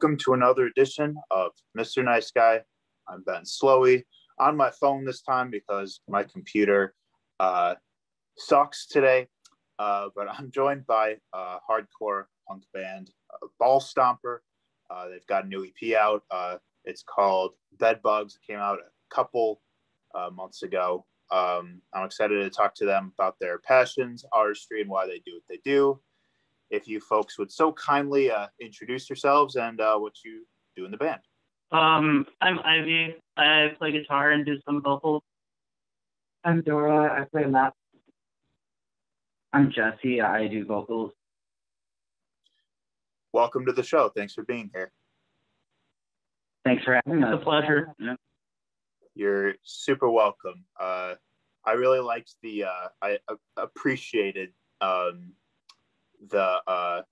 Welcome to another edition of Mr. Nice Guy. I'm Ben Slowey on my phone this time because my computer uh, sucks today. Uh, but I'm joined by a hardcore punk band, uh, Ball Stomper. Uh, they've got a new EP out. Uh, it's called Bed Bugs. It came out a couple months ago. Um, I'm excited to talk to them about their passions, artistry, and why they do what they do. If you folks would so kindly uh, introduce yourselves and uh, what you do in the band. Um, I'm Ivy. I play guitar and do some vocals. I'm Dora. I play lap. I'm Jesse. I do vocals. Welcome to the show. Thanks for being here. Thanks for having us. It's a pleasure. Yeah. You're super welcome. Uh, I really liked the. Uh, I uh, appreciated um, the uh,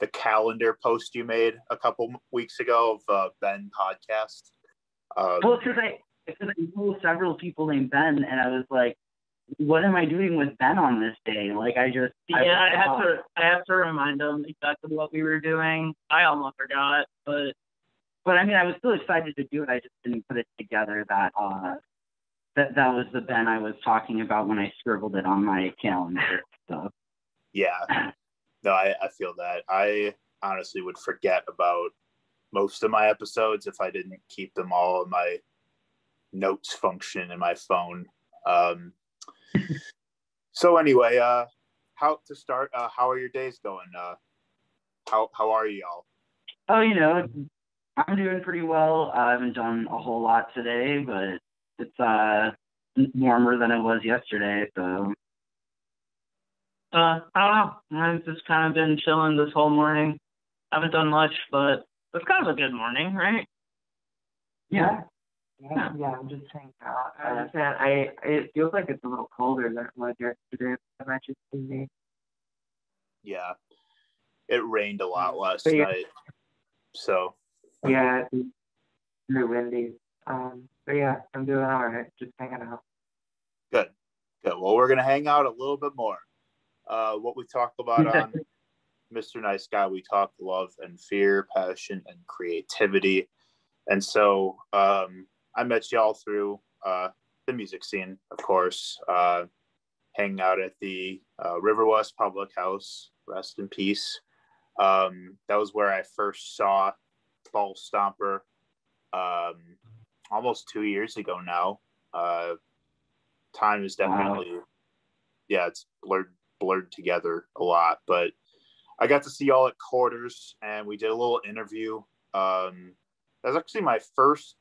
the calendar post you made a couple weeks ago of uh, Ben podcast. Um, Well, because I, because I know several people named Ben, and I was like, what am I doing with Ben on this day? Like, I just. Yeah, I had to. I have to remind them exactly what we were doing. I almost forgot, but But I mean, I was still excited to do it. I just didn't put it together that uh, that that was the Ben I was talking about when I scribbled it on my calendar. So. yeah, no, I, I feel that. I honestly would forget about most of my episodes if I didn't keep them all in my notes function in my phone. Um, so anyway, uh, how to start? Uh, how are your days going? Uh, how how are you all? Oh, you know, I'm doing pretty well. I haven't done a whole lot today, but it's uh warmer than it was yesterday, so uh, I don't know. I've just kind of been chilling this whole morning. I haven't done much, but it's kind of a good morning, right? Yeah. Yeah, yeah, I'm just saying that. I understand. I it feels like it's a little colder than it was yesterday. I mentioned to me. Yeah, it rained a lot last But yeah. night, so Yeah, it's very windy. Um, but yeah, I'm doing all right. Just hanging out. good, good. Well, we're gonna hang out a little bit more. Uh, what we talked about on Mr. Nice Guy, we talked love and fear, passion and creativity. And so um, I met y'all through uh, the music scene, of course, uh, hanging out at the uh, River West Public House, rest in peace. Um, that was where I first saw Ball Stomper um, almost two years ago now. Uh, time is definitely, yeah, it's blurred blurred together a lot, but I got to see y'all at quarters and we did a little interview. Um, that was actually my first,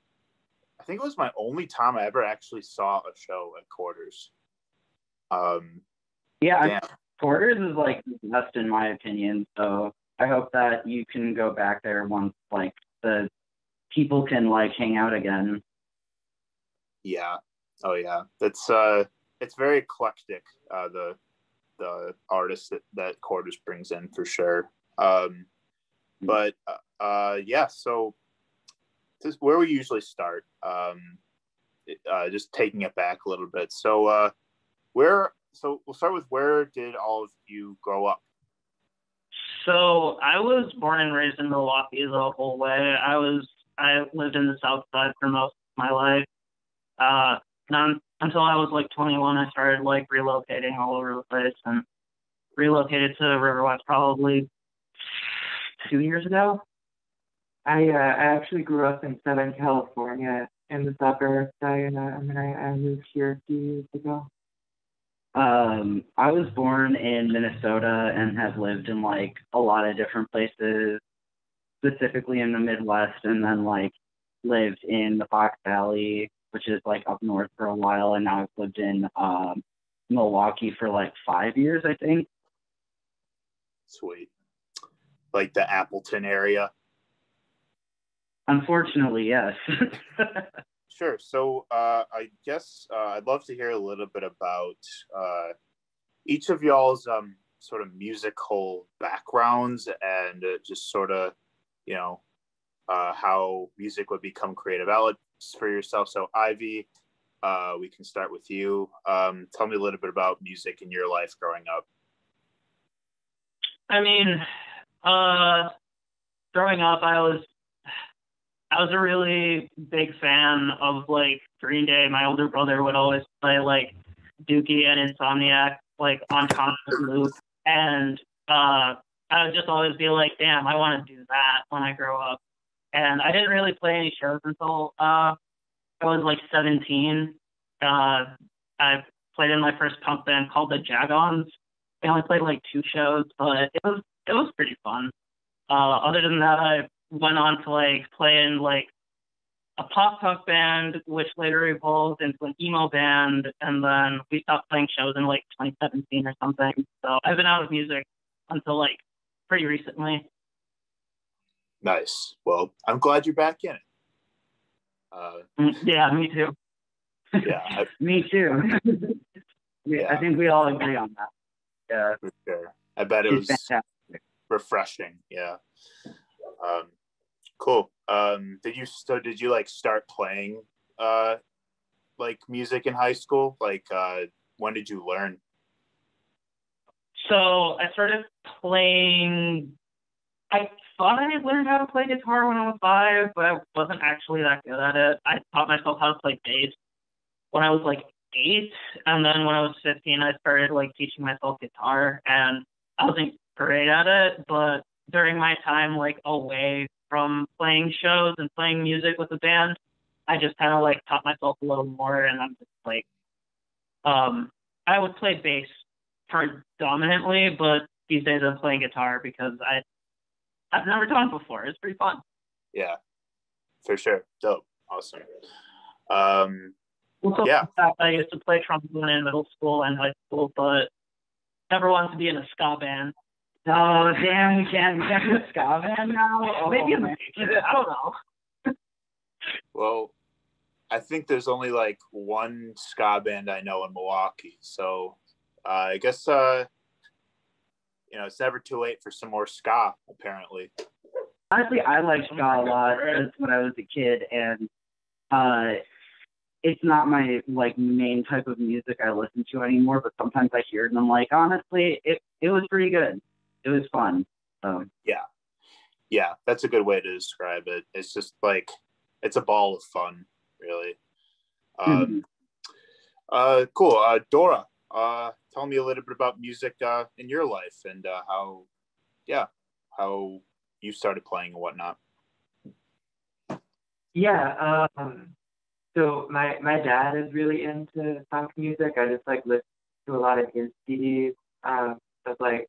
I think it was my only time I ever actually saw a show at quarters. Um, yeah. Quarters is like the best in my opinion. So I hope that you can go back there once like the people can like hang out again. Yeah. Oh yeah. It's uh it's very eclectic, uh the the artist that, that Quarters brings in for sure. Um but uh, uh yeah, so this is where we usually start. Um uh just taking it back a little bit. So uh where so we'll start with where did all of you grow up? So I was born and raised in Milwaukee the whole way. I was I lived in the South Side for most of my life. Uh, non, until I was like 21, I started like relocating all over the place and relocated to River West probably two years ago. I uh, I actually grew up in Southern California in the suburbs. I uh, I mean I, I moved here a few years ago. Um, I was born in Minnesota and have lived in like a lot of different places, specifically in the Midwest, and then like lived in the Fox Valley, which is like up north for a while, and now I've lived in um, Milwaukee for like five years, I think. Sweet. Like the Appleton area. Unfortunately, yes. Sure. So uh, I guess uh, I'd love to hear a little bit about uh, each of y'all's um, sort of musical backgrounds and uh, just sort of, you know, uh, how music would become creative outlets for yourself. So Ivy, uh, we can start with you. Um, tell me a little bit about music in your life growing up. I mean, uh, growing up, I was I was a really big fan of like Green Day. My older brother would always play like Dookie and Insomniac like on constant loop, and uh, I would just always be like, "Damn, I want to do that when I grow up." And I didn't really play any shows until uh, I was like 17. Uh, I played in my first punk band called the Jagons. I only played like two shows, but it was it was pretty fun. Uh, other than that, I went on to like play in like a pop punk band, which later evolved into an emo band, and then we stopped playing shows in like 2017 or something. So I've been out of music until like pretty recently. Nice. Well, I'm glad you're back in it. Uh, mm, yeah, me too. Yeah, I, me too. yeah, I think we all agree on that. Yeah, for sure. I bet it was fantastic. refreshing. Yeah. Um, cool. Um, did you so did you like start playing uh like music in high school? Like uh when did you learn? So I started playing I thought I learned how to play guitar when I was five, but I wasn't actually that good at it. I taught myself how to play bass when I was like eight, and then when I was fifteen, I started like teaching myself guitar, and I wasn't great at it. But during my time like away from playing shows and playing music with the band, I just kind of like taught myself a little more, and I'm just like, um, I would play bass predominantly, but these days I'm playing guitar because I I've never done it before. It's pretty fun. Yeah, for sure. Dope. Awesome. Um, also, yeah. I used to play trombone in middle school and high school, but never wanted to be in a ska band. Oh, damn, we can't, we can't do a ska band now? Oh, Maybe in the future. I don't know. well, I think there's only like one ska band I know in Milwaukee. So uh, I guess, uh, you know, it's never too late for some more ska, apparently. Honestly, I like ska a lot when I was a kid, and uh, it's not my like main type of music I listen to anymore. But sometimes I hear it, and I'm like, honestly, it it was pretty good. It was fun. So. Yeah, yeah, that's a good way to describe it. It's just like it's a ball of fun, really. Um, mm-hmm. uh, cool. Uh, Dora, uh, tell me a little bit about music uh, in your life and uh, how, yeah, how you started playing and whatnot. Yeah. Um, so my my dad is really into punk music. I just like listen to a lot of his CDs um, of like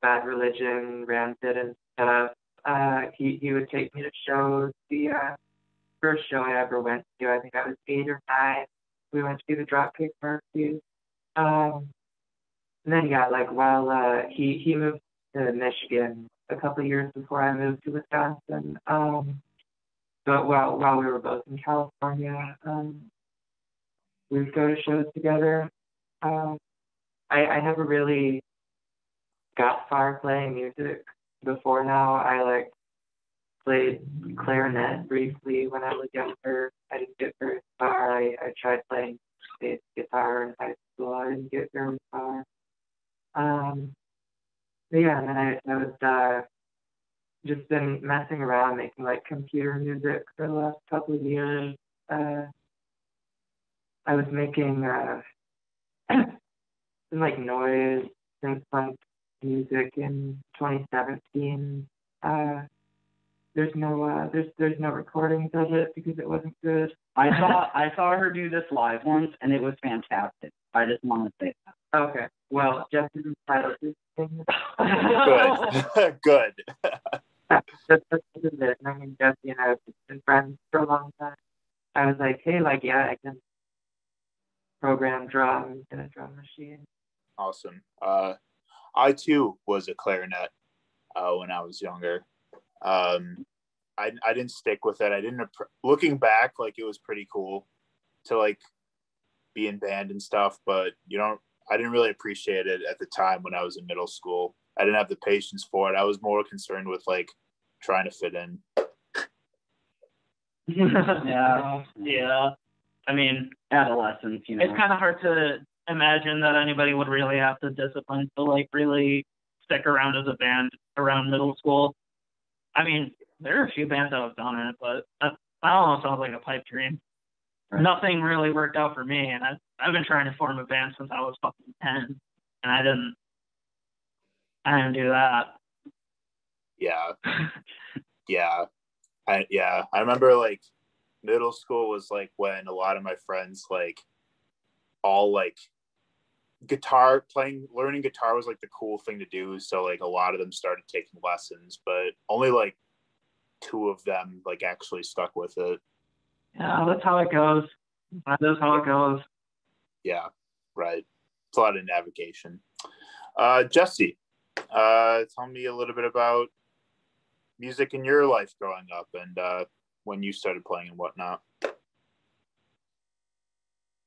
Bad Religion, Rancid, and stuff. Uh, he he would take me to shows. The uh, first show I ever went to, I think I was eight or nine. We went to the Dropkick Murphys. Um, and then yeah, like while uh, he he moved to Michigan a couple of years before I moved to Wisconsin. Um, but while while we were both in California, um, we would go to shows together. Um, I I never really got far playing music before now. I like played clarinet briefly when I was younger. I didn't get very far. I, I tried playing bass guitar in high school. I didn't get very far. Um, but yeah, and then I, I was uh, just been messing around making like computer music for the last couple of years. Uh, I was making uh, some like noise synth punk music in 2017. Uh, there's no uh, there's there's no recordings of it because it wasn't good. I saw I saw her do this live once and it was fantastic. I just want to say that. Okay. Well, Justin Tyler is Good. good. that's, that's it. I mean, Jesse and I have been friends for a long time. I was like, hey, like, yeah, I can program drums in a drum machine. Awesome. Uh, I too was a clarinet uh, when I was younger. Um, I I didn't stick with it. I didn't. Looking back, like it was pretty cool to like be banned and stuff, but you don't. I didn't really appreciate it at the time when I was in middle school. I didn't have the patience for it. I was more concerned with like trying to fit in. yeah, yeah. I mean, adolescence. You know, it's kind of hard to imagine that anybody would really have the discipline to like really stick around as a band around middle school. I mean, there are a few bands that have done it, but uh, that, I don't know. Sounds like a pipe dream. Right. Nothing really worked out for me, and I've, I've been trying to form a band since I was fucking ten, and I didn't. I didn't do that. Yeah. yeah. I yeah. I remember like middle school was like when a lot of my friends like all like guitar playing learning guitar was like the cool thing to do so like a lot of them started taking lessons but only like two of them like actually stuck with it yeah that's how it goes. That's how it goes. Yeah right. It's a lot of navigation. Uh jesse uh tell me a little bit about music in your life growing up and uh when you started playing and whatnot.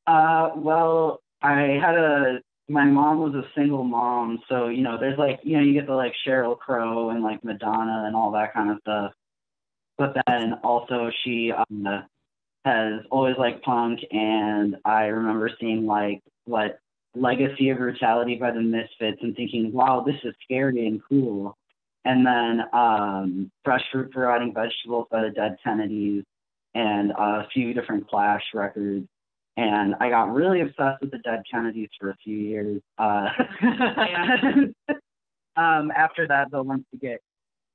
Uh well I had a my mom was a single mom, so you know, there's like you know, you get the like Sheryl Crow and like Madonna and all that kind of stuff. But then also she um, has always liked punk, and I remember seeing like what Legacy of Brutality by the Misfits and thinking, wow, this is scary and cool. And then um, Fresh Fruit for Rotting Vegetables by the Dead Kennedys and a few different Clash records and I got really obsessed with the Dead Kennedys for a few years. Uh, and um, after that, though, once you get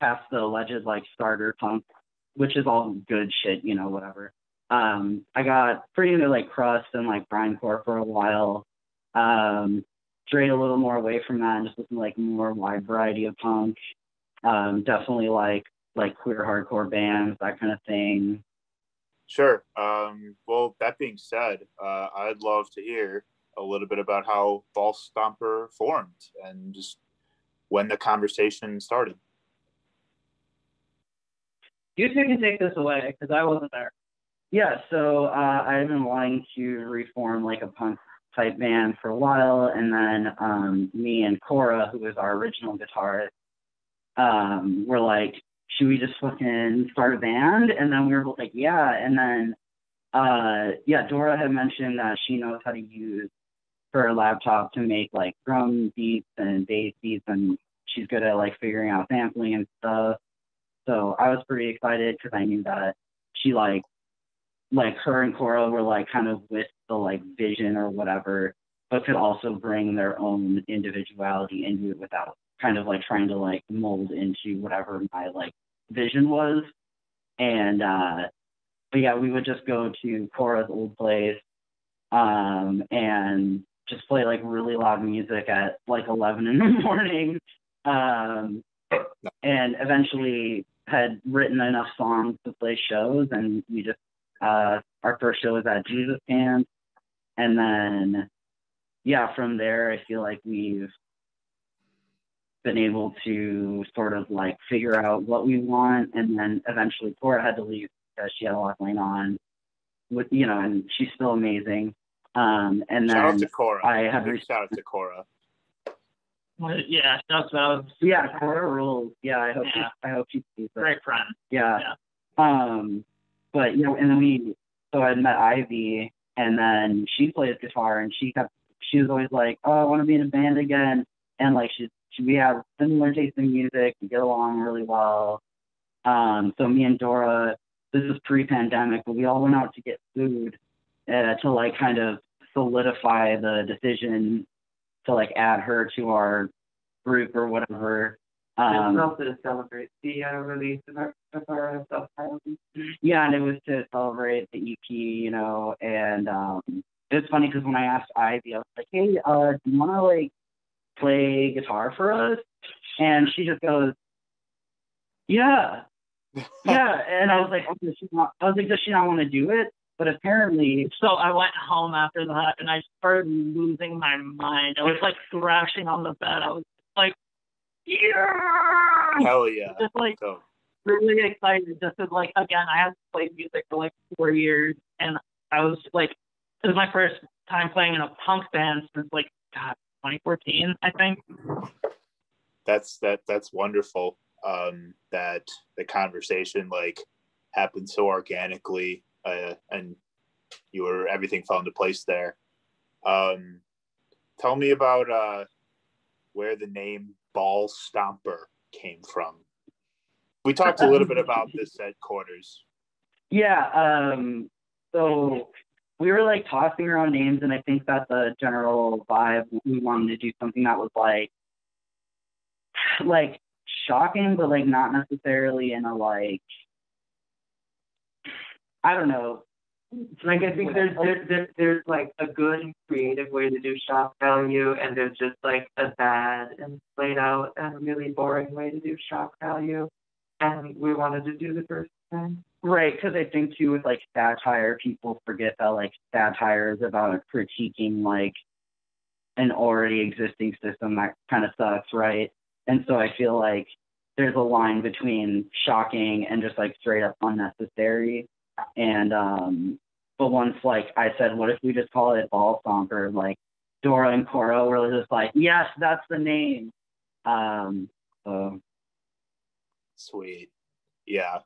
past the alleged like starter punk, which is all good shit, you know, whatever. Um, I got pretty into like crust and like grindcore for a while. Um, strayed a little more away from that and just listened to like more wide variety of punk. Um, definitely like like queer hardcore bands, that kind of thing. Sure. Um, well, that being said, uh, I'd love to hear a little bit about how Ball Stomper formed and just when the conversation started. You two can take this away because I wasn't there. Yeah, so uh, I've been wanting to reform like a punk type band for a while, and then um, me and Cora, who was our original guitarist, um, were like, should we just fucking start a band? And then we were both like, yeah. And then, uh, yeah, Dora had mentioned that she knows how to use her laptop to make like drum beats and bass beats, and she's good at like figuring out sampling and stuff. So I was pretty excited because I knew that she like, like her and Cora were like kind of with the like vision or whatever, but could also bring their own individuality into it without kind of like trying to like mold into whatever my like vision was. And uh but yeah, we would just go to Cora's old place um and just play like really loud music at like eleven in the morning. Um and eventually had written enough songs to play shows and we just uh our first show was at Jesus Camp. And then yeah, from there I feel like we've been able to sort of like figure out what we want. And then eventually Cora had to leave because she had a lot going on with you know and she's still amazing. Um and shout then out to Cora. I have reached shout out to Cora. Yeah that's about yeah Cora rules. Yeah I hope yeah. she I hope she sees it great friend. Yeah. yeah. Um but you know and then we so I met Ivy and then she plays guitar and she kept she was always like oh I want to be in a band again and like she, she we have similar taste in music. We get along really well. Um, so me and Dora, this is pre-pandemic, but we all went out to get food uh, to like kind of solidify the decision to like add her to our group or whatever. Um, also to celebrate the uh, release of our, of our Yeah, and it was to celebrate the EP, you know, and um, it's funny because when I asked Ivy, I was like, hey, uh, do you want to like play guitar for us? And she just goes, yeah, yeah. And I was like, okay, she not, I was like, does she not want to do it? But apparently, so I went home after that and I started losing my mind. I was like thrashing on the bed. I was like, yeah, hell yeah, just like so. Really excited. Just as like again, I had played music for like four years, and I was like, it was my first time playing in a punk band since like God, 2014, I think. That's that. That's wonderful. Um, that the conversation like happened so organically, uh, and you were everything fell into place there. Um, tell me about uh, where the name Ball Stomper came from. We talked a little bit about this at quarters. Yeah. Um. So we were like tossing around names, and I think that the general vibe we wanted to do something that was like, like shocking, but like not necessarily in a like, I don't know. Like I think there's there's there's, there's like a good creative way to do shock value, and there's just like a bad and played out and really boring way to do shock value, and we wanted to do the first thing. Right, because I think too with like satire, people forget that like satire is about critiquing like an already existing system that kind of sucks, right? And so I feel like there's a line between shocking and just like straight up unnecessary. And um but once like I said, what if we just call it Ball Stomper? Like Dora and Cora were just like, yes, that's the name. Um so Sweet. Yeah.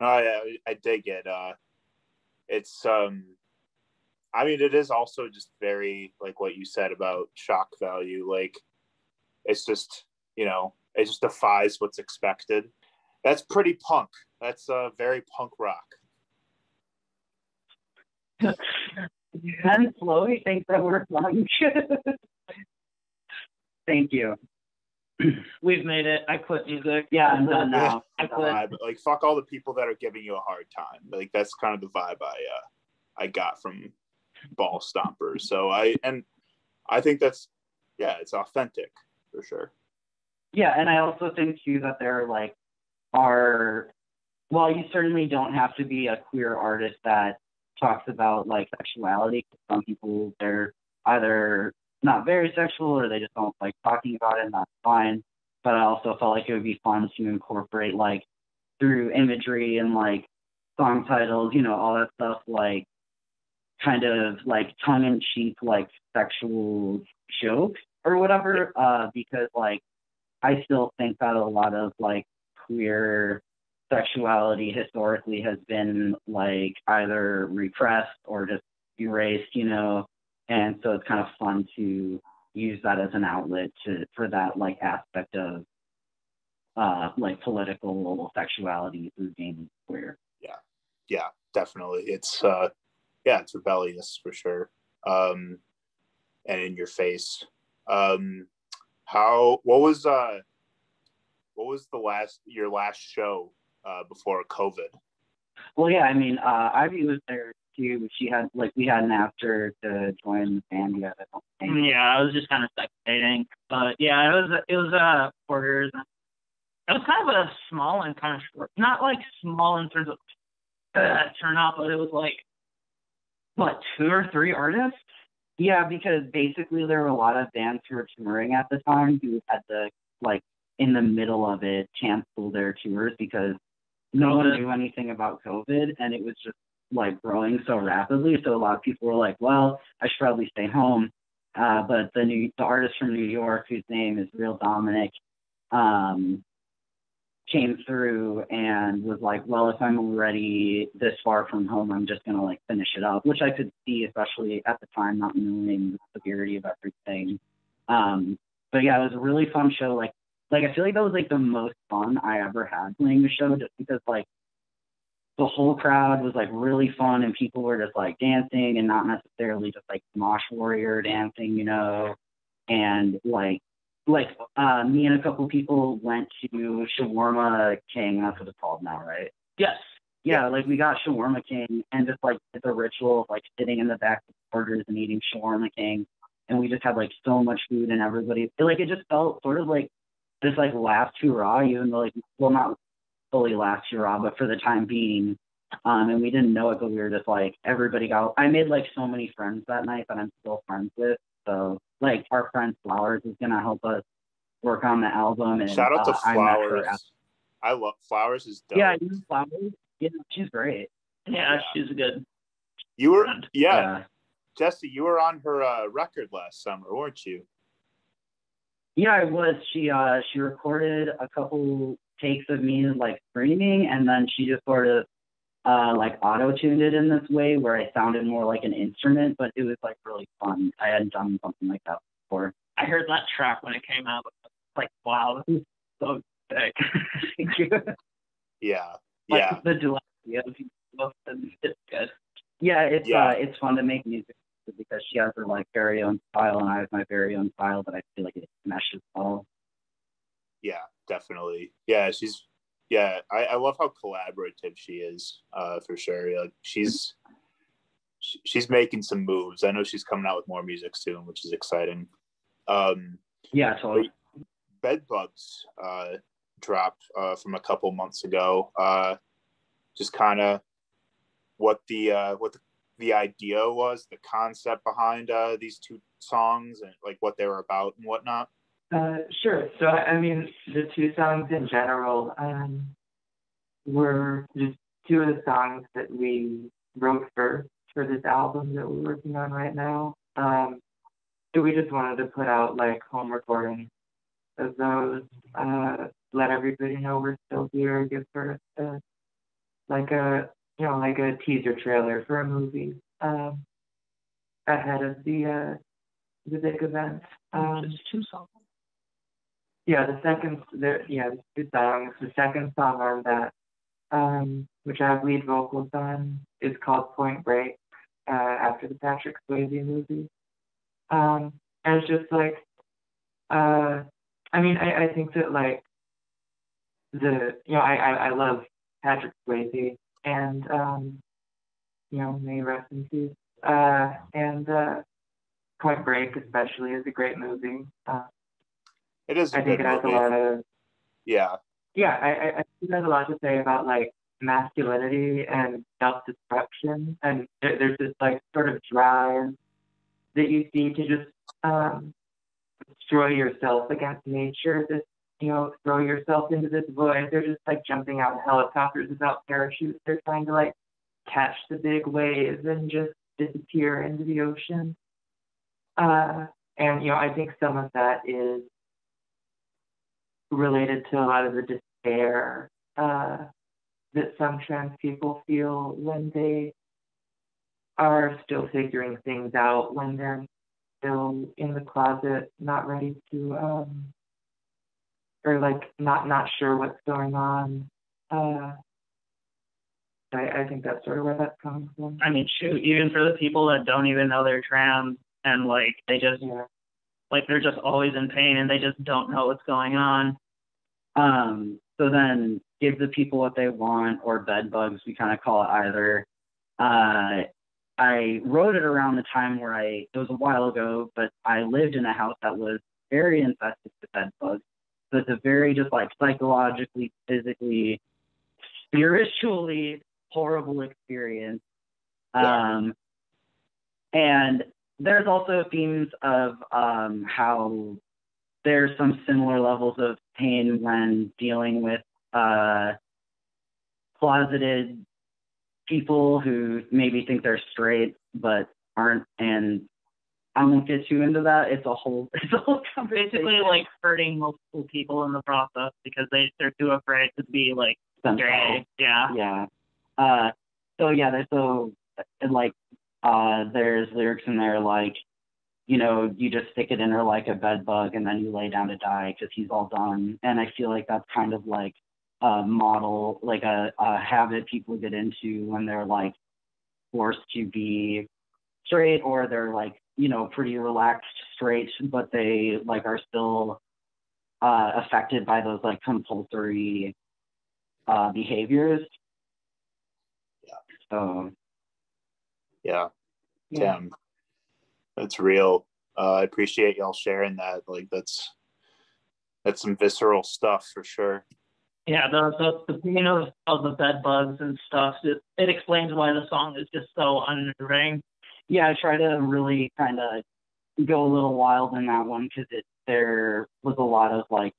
No, I I dig it. Uh it's um I mean it is also just very like what you said about shock value. Like it's just, you know, it just defies what's expected. That's pretty punk. That's uh very punk rock. and Chloe thinks that we're punk. Thank you. We've made it. I quit music. Yeah, I'm done now. I quit. Vibe. Like fuck all the people that are giving you a hard time. Like that's kind of the vibe I uh I got from Ball Stompers. So I and I think that's yeah, it's authentic for sure. Yeah, and I also think too that there like are well, you certainly don't have to be a queer artist that talks about like sexuality. Some people they're either not very sexual or they just don't like talking about it, and that's fine. But I also felt like it would be fun to incorporate like through imagery and like song titles, you know, all that stuff, like kind of like tongue in cheek, like sexual jokes or whatever. Uh, because like I still think that a lot of like queer sexuality historically has been like either repressed or just erased, you know, and so it's kind of fun to use that as an outlet to for that like aspect of uh like political sexuality through being queer. Yeah. Yeah, definitely. It's uh yeah, it's rebellious for sure. Um and in your face. Um how what was uh what was the last your last show uh before COVID? Well, yeah, I mean, uh, Ivy was there too. She had like we hadn't asked her to join the band yet. I don't think. Yeah, I was just kind of spectating, but yeah, it was it was uh quarters. It was kind of a small and kind of short, not like small in terms of uh, turnout, but it was like what two or three artists. Yeah, because basically there were a lot of bands who were touring at the time who had to like in the middle of it cancel their tours because no one COVID. knew anything about COVID and it was just like growing so rapidly. So a lot of people were like, well, I should probably stay home. Uh, but the new the artist from New York whose name is Real Dominic um, came through and was like, well, if I'm already this far from home, I'm just gonna like finish it up, which I could see, especially at the time, not knowing the severity of everything. Um, but yeah, it was a really fun show. Like, like I feel like that was like the most fun I ever had playing the show, just because like the whole crowd was like really fun and people were just like dancing and not necessarily just like mosh warrior dancing, you know, and like like uh me and a couple people went to Shawarma King, that's what it's called now, right? Yes. Yeah, like we got Shawarma King and just like did the ritual of like sitting in the back of the Quarters and eating Shawarma King and we just had like so much food and everybody like it just felt sort of like this like last hurrah, even though like well not fully last hurrah, but for the time being. Um, and we didn't know it, but we were just like everybody got. I made like so many friends that night that I'm still friends with. So like our friend Flowers is gonna help us work on the album. And Shout out to uh, I Flowers. at- I love Flowers is dope. yeah, you know Flowers. Yeah, she's great. Yeah, Yeah. she's good. You were friend. yeah, Jesse, you were on her uh, record last summer, weren't you? Yeah, I was. She uh she recorded a couple takes of me like screaming, and then she just sort of uh like auto tuned it in this way where I sounded more like an instrument, but it was like really fun. I hadn't done something like that before. I heard that track when it came out. Like wow, this is so sick. yeah, like, yeah. The duality of it's good. Yeah, it's yeah. uh it's fun to make music because she has her like very own style and I have my very own style, but I feel like it yeah, definitely. Yeah, she's yeah. I, I love how collaborative she is. Uh, for sure. Like she's she's making some moves. I know she's coming out with more music soon, which is exciting. Um, Yeah, totally. Bedbugs uh, dropped uh, from a couple months ago. Uh, just kind of what the uh, what the, the idea was, the concept behind uh, these two songs, and like what they were about and whatnot. Uh, sure. So, I mean, the two songs in general um, were just two of the songs that we wrote first for this album that we're working on right now. Um, so we just wanted to put out like home recordings of those, uh, let everybody know we're still here, give first uh, like a you know like a teaser trailer for a movie um, ahead of the uh, the big event. Um, Just two songs. Yeah, the second, the, yeah, the two songs. The second song on that, um, which I have lead vocals on, is called Point Break, uh, after the Patrick Swayze movie. Um, and it's just like, uh, I mean, I, I think that like the, you know, I, I, I love Patrick Swayze and, um, you know, may rest in peace. Uh, and, uh, Point Break especially is a great movie. Uh, It is a I think it has a lot of Yeah, yeah, I, I, I think it has a lot to say about like masculinity and self destruction and there, there's this like sort of drive that you see to just um destroy yourself against nature, this you know, throw yourself into this void. They're just like jumping out of helicopters without parachutes. They're trying to like catch the big waves and just disappear into the ocean. Uh and you know, I think some of that is related to a lot of the despair uh, that some trans people feel when they are still figuring things out, when they're still in the closet, not ready to, um, or like not not sure what's going on. Uh, I, I think that's sort of where that comes from. I mean, shoot, even for the people that don't even know they're trans and like they just Yeah. Like they're just always in pain and they just don't know what's going on. Um, so then give the people what they want or bed bugs, we kind of call it either. Uh, I wrote it around the time where I, it was a while ago, but I lived in a house that was very infested with bed bugs. So it's a very just like psychologically, physically, spiritually horrible experience. Yeah. Um, and there's also themes of um, how there's some similar levels of pain when dealing with uh, closeted people who maybe think they're straight but aren't. And I won't get too into that. It's a whole, it's a whole conversation. Basically, like hurting multiple people in the process because they they're too afraid to be like straight. Yeah. Yeah. Uh, so yeah, there's so like uh, there's lyrics in there like, you know, you just stick it in her like a bed bug and then you lay down to die because he's all done. And I feel like that's kind of like a model, like a, a habit people get into when they're like forced to be straight or they're like, you know, pretty relaxed straight, but they like are still uh, affected by those like compulsory uh, behaviors. Yeah. So yeah. Yeah. Damn. That's real. Uh, I appreciate y'all sharing that. Like that's that's some visceral stuff for sure. Yeah, the the, the pain of, of the bed bugs and stuff. It, it explains why the song is just so unnerving. yeah, I try to really kind of go a little wild in that one because it there was a lot of like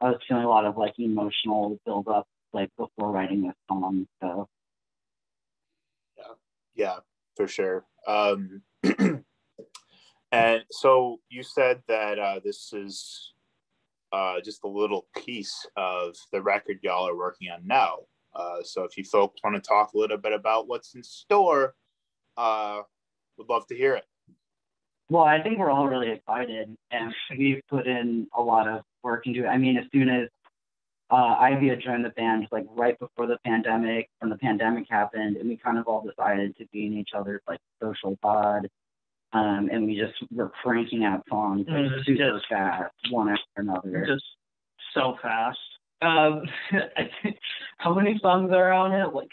I was feeling a lot of like emotional build up like before writing this song. So yeah, Yeah, for sure. Um, and so you said that uh, this is uh, just a little piece of the record y'all are working on now. Uh, so if you folks want to talk a little bit about what's in store, uh, would love to hear it. Well, I think we're all really excited, and we've put in a lot of work into it. I mean, as soon as uh, Ivy had joined the band like right before the pandemic, when the pandemic happened, and we kind of all decided to be in each other's like social pod. Um, and we just were cranking out songs like, Mm, super just- fast, one after another. just so fast. Um, how many songs are on it? Like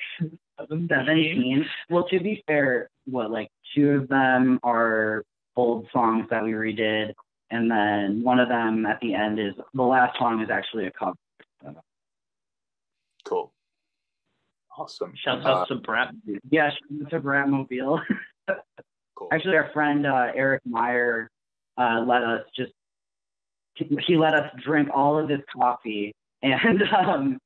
seventeen. 17. Well, to be fair, what, like two of them are old songs that we redid, and then one of them at the end is the last song is actually a cover. Cool. Awesome. Shout Uh, out to Brett. Yeah, it's a Bratmobile. cool. Actually, our friend uh, Eric Meyer uh, let us just he let us drink all of his coffee and um,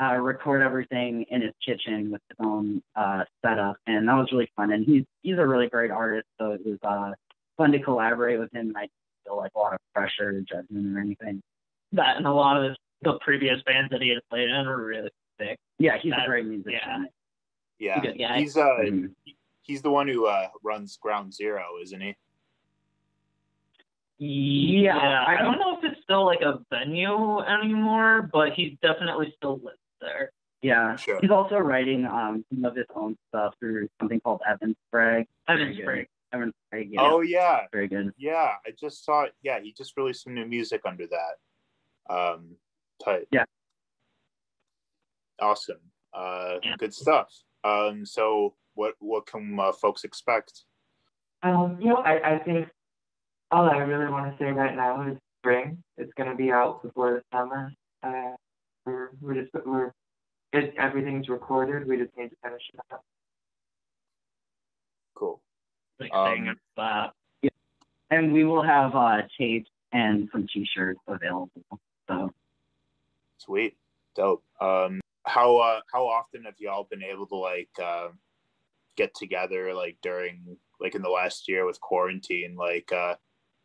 uh, record everything in his kitchen with his own uh, setup, and that was really fun. And he's he's a really great artist, so it was uh, fun to collaborate with him. And I didn't feel like a lot of pressure, or judgment, or anything. That and a lot of the previous bands that he had played in were really sick. Yeah, he's That- a great musician. yeah. good guy. He's uh Mhm. he's the one who uh runs Ground Zero, isn't he? Yeah, I I don't know if it's still like a venue anymore, but he definitely still lives there. Yeah, Sure. he's also writing um some of his own stuff through something called Evan Sprague. Evan Sprague. Evan Sprague. Yeah, Oh yeah. very good. Yeah. I just saw it. Yeah, he just released some new music under that. Um tight. Yeah. Awesome. Uh Yeah. good stuff. Um so what what can uh, folks expect? Um, you know, I, I think all I really want to say right now is spring. It's gonna be out before the summer. Uh, we're we're just we're it, everything's recorded. We just need to finish it up. Cool. Like Um, saying it's. And we will have uh tapes and some t-shirts available. So Sweet. Dope. Um how uh how often have y'all been able to like uh get together like during like in the last year with quarantine like uh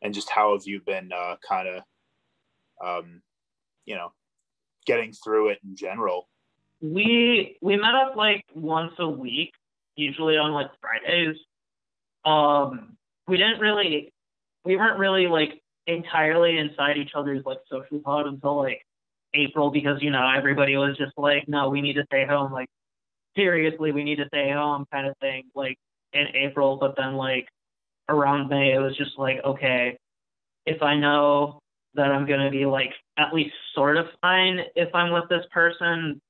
and just how have you been uh kind of um you know getting through it in general We we met up like once a week, usually on like Fridays. Um, we didn't really, we weren't really like entirely inside each other's like social pod until like April because you know everybody was just like, no, we need to stay home. Like seriously, we need to stay home, kind of thing. Like in April, but then like around May, it was just like, okay, if I know that I'm gonna be like at least sort of fine if I'm with this person,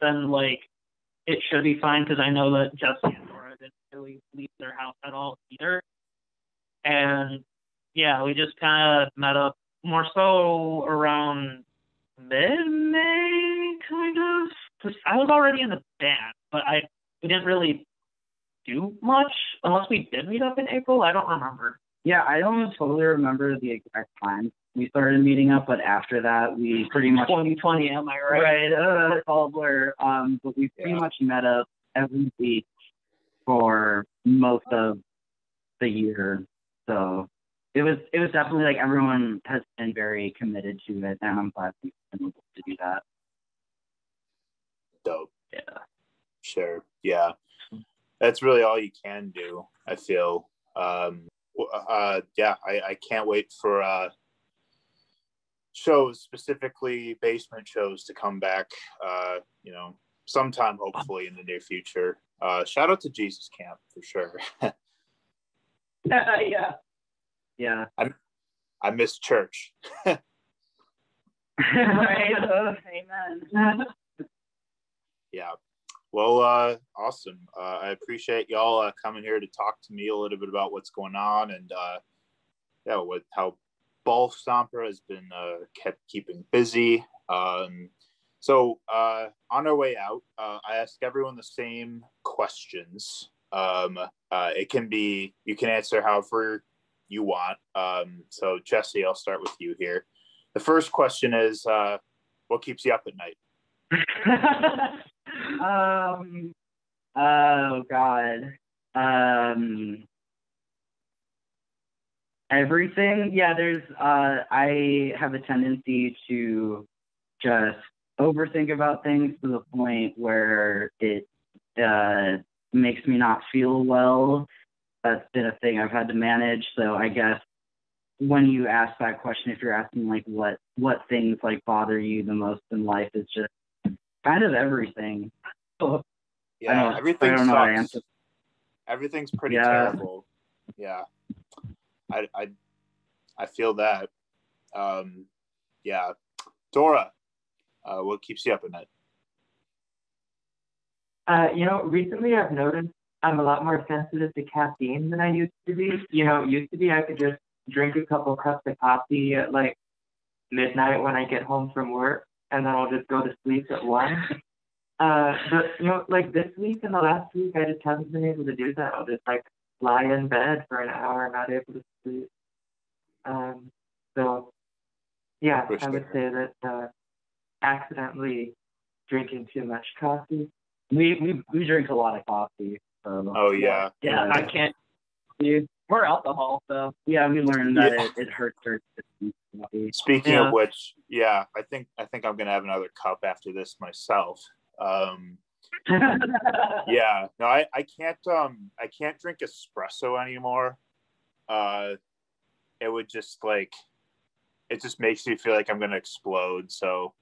then like it should be fine because I know that Jesse and Nora didn't really leave their house at all either. And yeah, we just kind of met up more so around mid May, kind of. 'Cause I was already in the band, but I we didn't really do much unless we did meet up in April. I don't remember. yeah, I don't totally remember the exact time we started meeting up, but after that we pretty much 2020, am I right? right, uh, all blur. Um, but we pretty Yeah. much met up every week for most of the year. So it was it was definitely like everyone has been very committed to it, and I'm glad we've been able to do that. dope Yeah. sure yeah that's really all you can do i feel um uh yeah i i can't wait for uh shows specifically basement shows to come back uh you know sometime hopefully in the near future uh shout out to jesus camp for sure yeah. Yeah. i miss church right. Amen. yeah well uh awesome uh i appreciate y'all uh, coming here to talk to me a little bit about what's going on and uh yeah what how ball stomper has been uh kept keeping busy um so uh on our way out uh i ask everyone the same questions um uh it can be you can answer however you want um so jesse i'll start with you here the first question is uh what keeps you up at night um. Oh God. Um. Everything. Yeah. There's. Uh. I have a tendency to just overthink about things to the point where it uh makes me not feel well. That's been a thing I've had to manage. So I guess when you ask that question, if you're asking like what what things like bother you the most in life, it's just kind of everything. Yeah, I everything I don't know how sucks. Everything's pretty Yeah. terrible. Yeah. I I I feel that. Um yeah. Dora, uh, what keeps you up at night? Uh, you know, recently I've noticed I'm a lot more sensitive to caffeine than I used to be. You know, it used to be I could just drink a couple cups of coffee at like midnight when I get home from work, and then I'll just go to sleep at one. Uh, but you know, like this week and the last week, I just haven't been able to do that. I'll just like lie in bed for an hour, not able to sleep. Um, so yeah, For I would say that uh, accidentally drinking too much coffee. We we we drink a lot of coffee. So Oh yeah. Yeah, I can't. Dude, or alcohol, so yeah, we learned that Yeah. it, it hurts our system. Speaking Yeah. of which, yeah, I think I think I'm gonna have another cup after this myself. Um yeah, no, I, I can't um I can't drink espresso anymore. Uh it would just like it just makes me feel like I'm gonna explode. So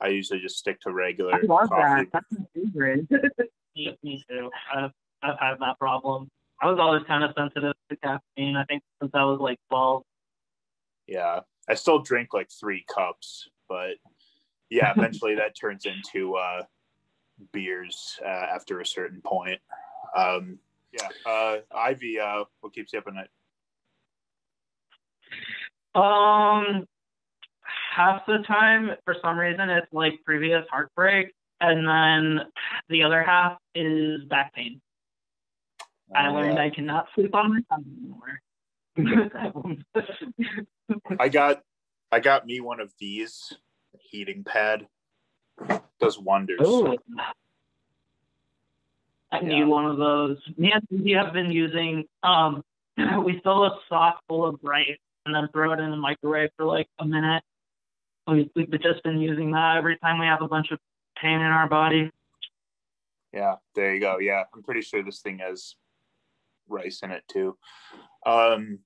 I usually just stick to regular I love coffee. that. That's my favorite. yeah, me too. I've I've had that problem. I was always kind of sensitive to caffeine. I think since I was like 12. Yeah. I still drink like three cups, but yeah, eventually that turns into uh beers uh, after a certain point. Um yeah. Uh Ivy, uh what keeps you up at night? Um, half the time, for some reason, it's like previous heartbreak, and then the other half is back pain. I Uh, learned. I cannot sleep on my tummy anymore. I got I got me one of these heating pad. Does wonders. Ooh. I Yeah. need one of those. Me and Susie have been using, um, we fill a sock full of Bright and then throw it in the microwave for like a minute. We, we've just been using that every time we have a bunch of pain in our body. Yeah, there you go. Yeah, I'm pretty sure this thing has rice in it too. Um,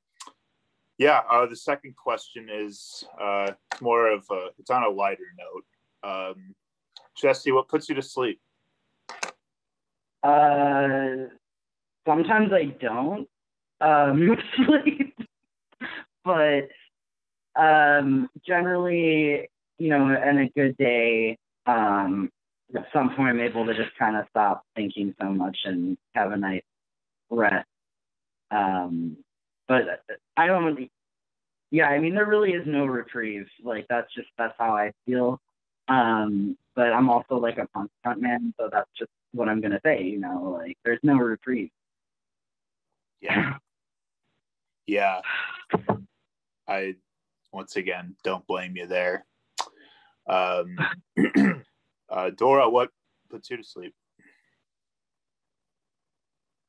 yeah, uh, the second question is uh, more of a, it's on a lighter note. Um, Jesse, what puts you to sleep? Uh, sometimes I don't um, sleep, but um, generally, you know, in a good day, um, at some point I'm able to just kind of stop thinking so much and have a nice rest. Um, but I don't really, yeah, I mean, there really is no reprieve. Like that's just that's how I feel. Um, but I'm also like a punk front man, so that's just what I'm gonna say. You know, like there's no reprieve. Yeah. Yeah. I, once again, don't blame you there. Um, uh, Dora, what puts you to sleep?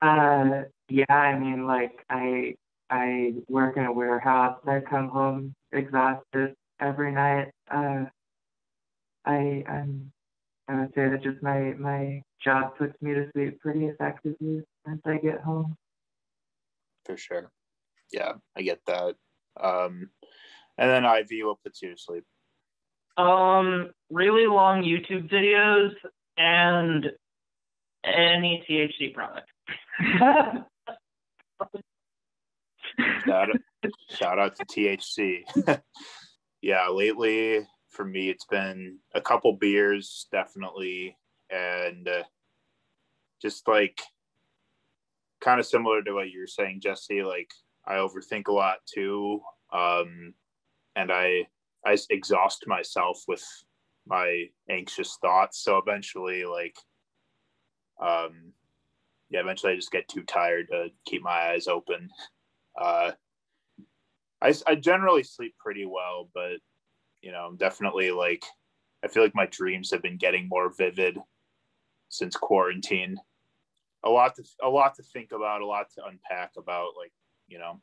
Uh, yeah, I mean, like I I work in a warehouse. I come home exhausted every night. Uh, I I'm I would say that just my my job puts me to sleep pretty effectively once I get home. For sure. Yeah, I get that. Um, and then Ivy, what puts you to sleep? Um, really long YouTube videos and any THC product. Shout out, shout out to THC. yeah, lately for me, it's been a couple beers, definitely, and uh, just like kind of similar to what you were saying, Jesse. Like I overthink a lot too, um, and I I exhaust myself with my anxious thoughts. So eventually, like, um, yeah, eventually I just get too tired to keep my eyes open. Uh, I, I generally sleep pretty well, but you know, I'm definitely like, I feel like my dreams have been getting more vivid since quarantine. A lot to a lot to think about, a lot to unpack about, like you know,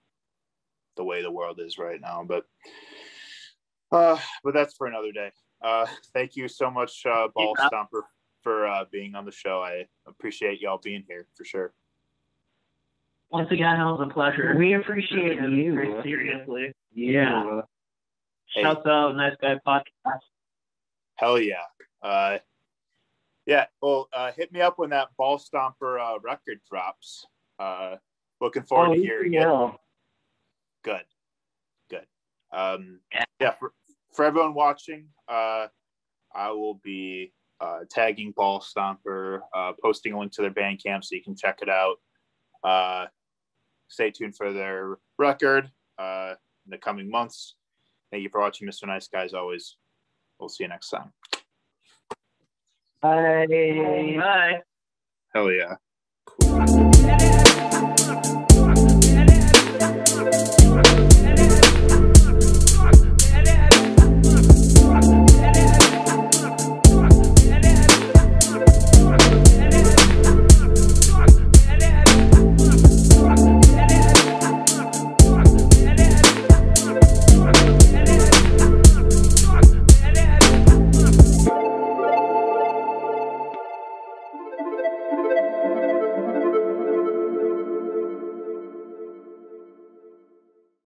the way the world is right now. But uh, but that's for another day. Uh, thank you so much, uh, Ball Yeah. Stomper, for uh, being on the show. I appreciate y'all being here for sure. Once again, it was a pleasure. We appreciate you. Very seriously. Yeah. Hey. Shouts out, nice guy podcast. Hell yeah. Uh, yeah. Well, uh, hit me up when that ball stomper uh, record drops. Uh, looking forward Oh, to hearing it. Good. Good. Um, yeah. For, for everyone watching, uh, I will be uh, tagging Ball Stomper, uh, posting a link to their Bandcamp so you can check it out. Uh, stay tuned for their record uh, in the coming months. Thank you for watching, Mr. Nice Guys. always. We'll see you next time. Bye. Bye. Hell yeah.